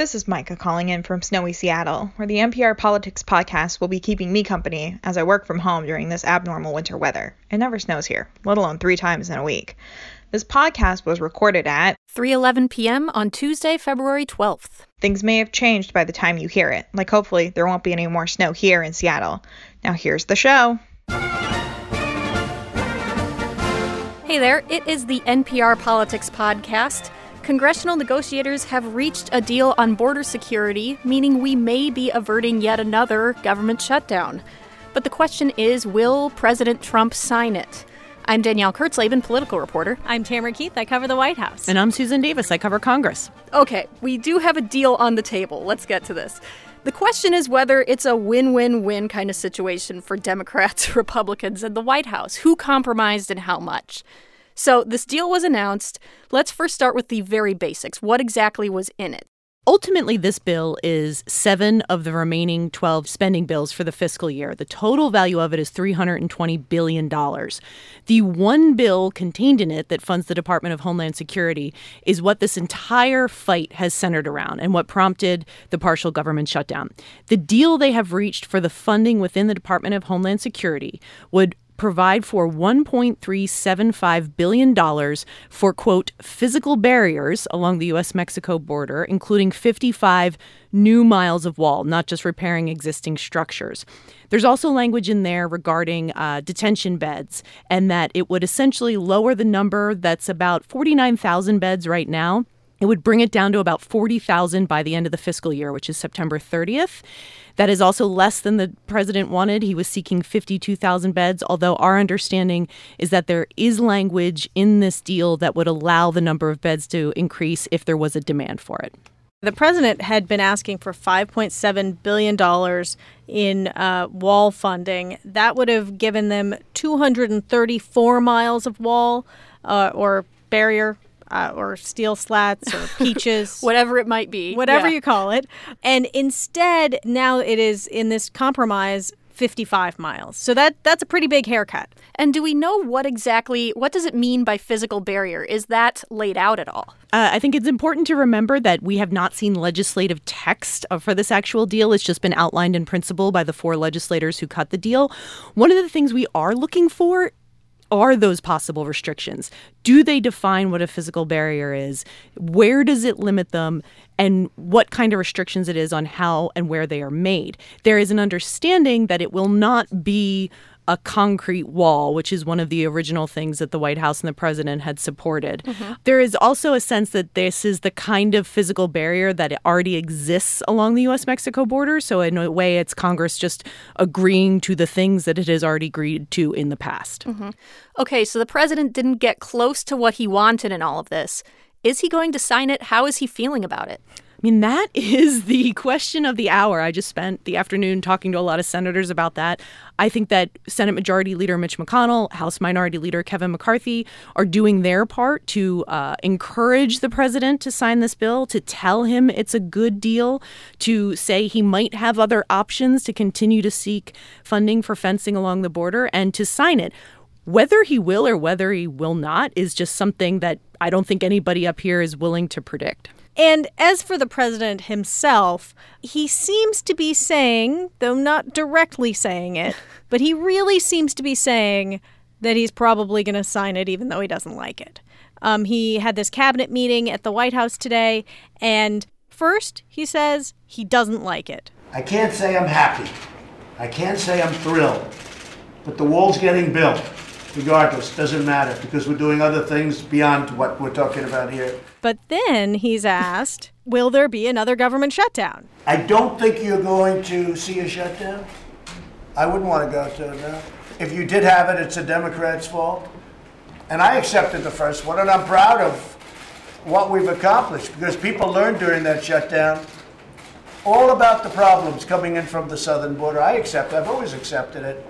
This is Micah calling in from snowy Seattle, where the NPR Politics podcast will be keeping me company as I work from home during this abnormal winter weather. It never snows here, let alone three times in a week. This podcast was recorded at 3:11 p.m. on Tuesday, February 12th. Things may have changed by the time you hear it. Like hopefully there won't be any more snow here in Seattle. Now here's the show. Hey there, it is the NPR Politics podcast congressional negotiators have reached a deal on border security, meaning we may be averting yet another government shutdown. But the question is will President Trump sign it? I'm Danielle Kurtzleben, political reporter. I'm Tamara Keith. I cover the White House. And I'm Susan Davis. I cover Congress. Okay, we do have a deal on the table. Let's get to this. The question is whether it's a win win win kind of situation for Democrats, Republicans, and the White House. Who compromised and how much? So this deal was announced. Let's first start with the very basics. What exactly was in it? Ultimately, this bill is seven of the remaining 12 spending bills for the fiscal year. The total value of it is $320 billion. The one bill contained in it that funds the Department of Homeland Security is what this entire fight has centered around and what prompted the partial government shutdown. The deal they have reached for the funding within the Department of Homeland Security would provide for $1.375 billion for, quote, physical barriers along the U.S. Mexico border, including 55 new miles of wall, not just repairing existing structures. There's also language in there regarding uh, detention beds, and that it would essentially lower the number that's about 49,000 beds right now. It would bring it down to about 40,000 by the end of the fiscal year, which is September 30th. That is also less than the president wanted. He was seeking 52,000 beds, although our understanding is that there is language in this deal that would allow the number of beds to increase if there was a demand for it. The president had been asking for $5.7 billion in uh, wall funding. That would have given them 234 miles of wall uh, or barrier uh, or steel slats or peaches, whatever it might be, whatever yeah. you call it. And instead, now it is in this compromise 55 miles. So that that's a pretty big haircut. And do we know what exactly what does it mean by physical barrier? Is that laid out at all? Uh, I think it's important to remember that we have not seen legislative text for this actual deal. It's just been outlined in principle by the four legislators who cut the deal. One of the things we are looking for are those possible restrictions? Do they define what a physical barrier is? Where does it limit them? And what kind of restrictions it is on how and where they are made? There is an understanding that it will not be a concrete wall, which is one of the original things that the White House and the president had supported. Mm-hmm. There is also a sense that this is the kind of physical barrier that already exists along the U.S. Mexico border. So, in a way, it's Congress just agreeing to the things that it has already agreed to in the past. Mm-hmm. Okay, so the president didn't get close to what he wanted in all of this. Is he going to sign it? How is he feeling about it? I mean, that is the question of the hour. I just spent the afternoon talking to a lot of senators about that. I think that Senate Majority Leader Mitch McConnell, House Minority Leader Kevin McCarthy are doing their part to uh, encourage the president to sign this bill, to tell him it's a good deal, to say he might have other options to continue to seek funding for fencing along the border, and to sign it. Whether he will or whether he will not is just something that I don't think anybody up here is willing to predict. And as for the president himself, he seems to be saying, though not directly saying it, but he really seems to be saying that he's probably going to sign it even though he doesn't like it. Um, he had this cabinet meeting at the White House today, and first he says he doesn't like it. I can't say I'm happy. I can't say I'm thrilled. But the wall's getting built regardless, it doesn't matter because we're doing other things beyond what we're talking about here. But then he's asked, will there be another government shutdown? I don't think you're going to see a shutdown. I wouldn't want to go to it now. If you did have it, it's a Democrat's fault. And I accepted the first one, and I'm proud of what we've accomplished because people learned during that shutdown all about the problems coming in from the southern border. I accept, I've always accepted it.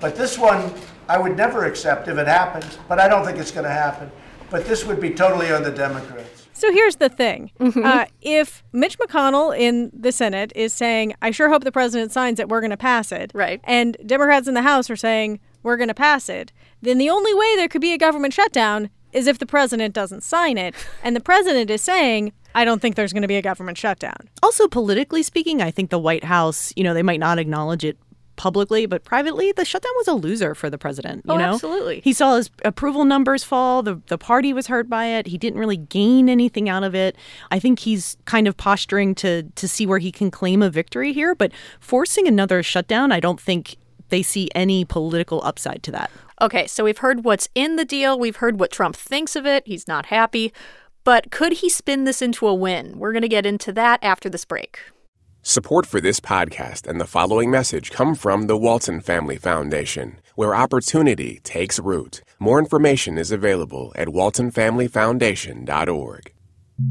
But this one, I would never accept if it happens, but I don't think it's going to happen. But this would be totally on the Democrats. So here's the thing. Mm-hmm. Uh, if Mitch McConnell in the Senate is saying, I sure hope the president signs it, we're going to pass it. Right. And Democrats in the House are saying, we're going to pass it, then the only way there could be a government shutdown is if the president doesn't sign it. And the president is saying, I don't think there's going to be a government shutdown. Also, politically speaking, I think the White House, you know, they might not acknowledge it publicly, but privately, the shutdown was a loser for the president. You Oh, know? absolutely. He saw his approval numbers fall. The the party was hurt by it. He didn't really gain anything out of it. I think he's kind of posturing to to see where he can claim a victory here. But forcing another shutdown, I don't think they see any political upside to that. Okay, so we've heard what's in the deal. We've heard what Trump thinks of it. He's not happy. But could he spin this into a win? We're going to get into that after this break. Support for this podcast and the following message come from the Walton Family Foundation, where opportunity takes root. More information is available at waltonfamilyfoundation.org.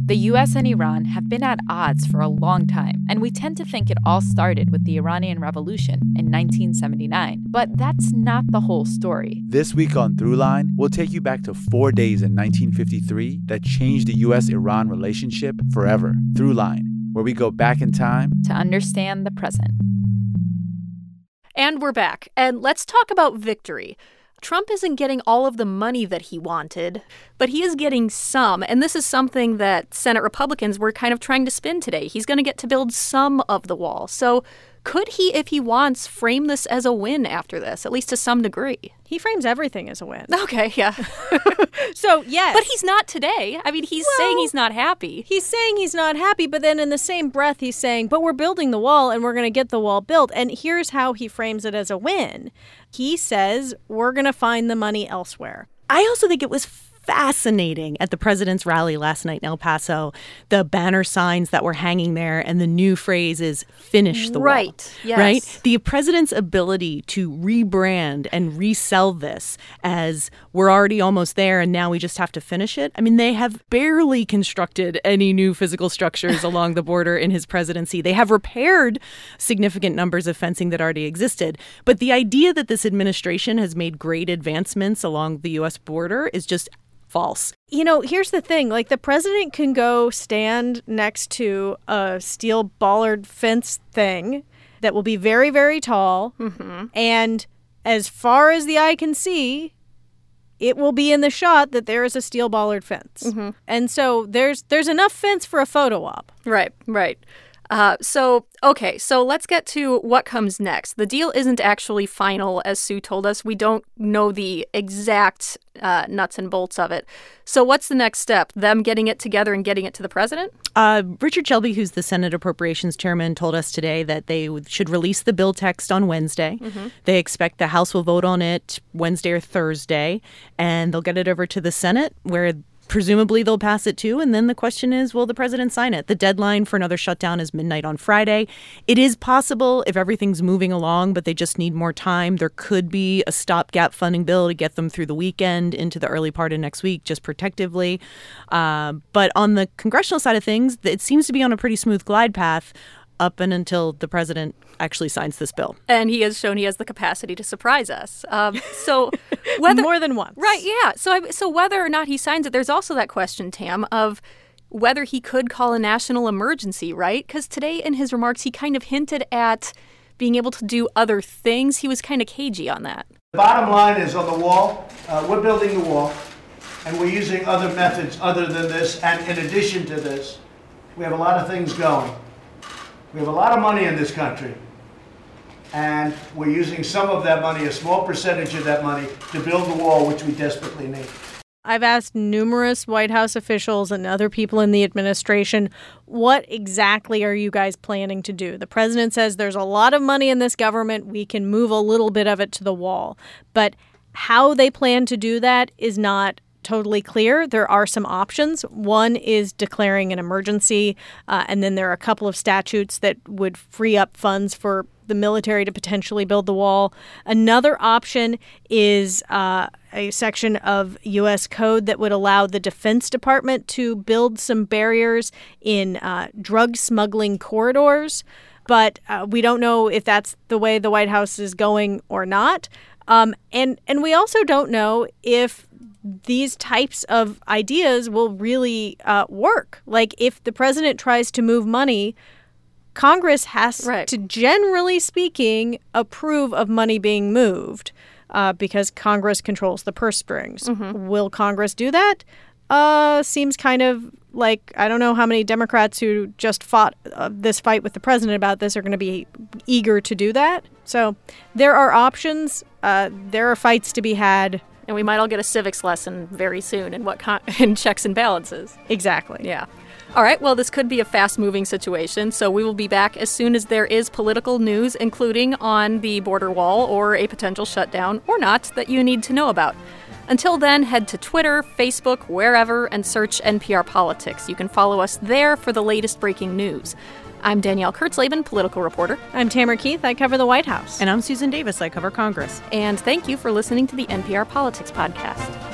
The US and Iran have been at odds for a long time, and we tend to think it all started with the Iranian Revolution in 1979. But that's not the whole story. This week on Throughline, we'll take you back to four days in 1953 that changed the US Iran relationship forever. Throughline, where we go back in time To understand the present. And we're back. And let's talk about victory. Trump isn't getting all of the money that he wanted, but he is getting some. And this is something that Senate Republicans were kind of trying to spin today. He's going to get to build some of the wall. So could he, if he wants, frame this as a win after this, at least to some degree? He frames everything as a win. Okay, yeah. So, yes. but he's not today. I mean, he's saying he's not happy. He's saying he's not happy, but then in the same breath, he's saying, but we're building the wall and we're going to get the wall built. And here's how he frames it as a win he says, we're going to find the money elsewhere. I also think it was fascinating at the president's rally last night in El Paso, the banner signs that were hanging there, and the new phrase is "finish the wall." Right, yes. Right. The president's ability to rebrand and resell this as "we're already almost there, and now we just have to finish it." I mean, they have barely constructed any new physical structures along the border in his presidency. They have repaired significant numbers of fencing that already existed, but the idea that this administration has made great advancements along the U.S. border is just false. You know, here's the thing like, the president can go stand next to a steel bollard fence thing that will be very, very tall. Mm-hmm. And as far as the eye can see, it will be in the shot that there is a steel bollard fence. Mm-hmm. And so there's there's enough fence for a photo op. Right, right. Uh, so, okay, so let's get to what comes next. The deal isn't actually final, as Sue told us. We don't know the exact uh, nuts and bolts of it. So, what's the next step? Them getting it together and getting it to the president? Uh, Richard Shelby, who's the Senate Appropriations Chairman, told us today that they should release the bill text on Wednesday. They expect the House will vote on it Wednesday or Thursday, and they'll get it over to the Senate, where presumably they'll pass it too. And then the question is, will the president sign it? The deadline for another shutdown is midnight on Friday. It is possible if everything's moving along, but they just need more time. There could be a stopgap funding bill to get them through the weekend into the early part of next week, just protectively. Uh, but on the congressional side of things, it seems to be on a pretty smooth glide path up and until the president actually signs this bill. And he has shown he has the capacity to surprise us. Um, so, whether More than once. Right, yeah. So, I, so whether or not he signs it, there's also that question, Tam, of whether he could call a national emergency, right? Because today in his remarks, he kind of hinted at being able to do other things. He was kind of cagey on that. The bottom line is on the wall, uh, we're building the wall, and we're using other methods other than this, and in addition to this, we have a lot of things going. We have a lot of money in this country, and we're using some of that money, a small percentage of that money, to build the wall, which we desperately need. I've asked numerous White House officials and other people in the administration, what exactly are you guys planning to do? The president says there's a lot of money in this government. We can move a little bit of it to the wall. But how they plan to do that is not totally clear. There are some options. One is declaring an emergency, uh, and then there are a couple of statutes that would free up funds for the military to potentially build the wall. Another option is uh, a section of U.S. code that would allow the Defense Department to build some barriers in uh, drug smuggling corridors. But uh, we don't know if that's the way the White House is going or not. Um, and and we also don't know if these types of ideas will really uh, work. Like if the president tries to move money, Congress has Right. to, generally speaking, approve of money being moved uh, because Congress controls the purse strings. Will Congress do that? uh, seems kind of like I don't know how many Democrats who just fought uh, this fight with the president about this are going to be eager to do that. So there are options. Uh, there are fights to be had. And we might all get a civics lesson very soon in what con- in checks and balances. Exactly. Yeah. All right, well, this could be a fast moving situation, so we will be back as soon as there is political news, including on the border wall or a potential shutdown or not, that you need to know about. Until then, head to Twitter, Facebook, wherever, and search NPR Politics. You can follow us there for the latest breaking news. I'm Danielle Kurtzleben, political reporter. I'm Tamara Keith. I cover the White House. And I'm Susan Davis. I cover Congress. And thank you for listening to the NPR Politics Podcast.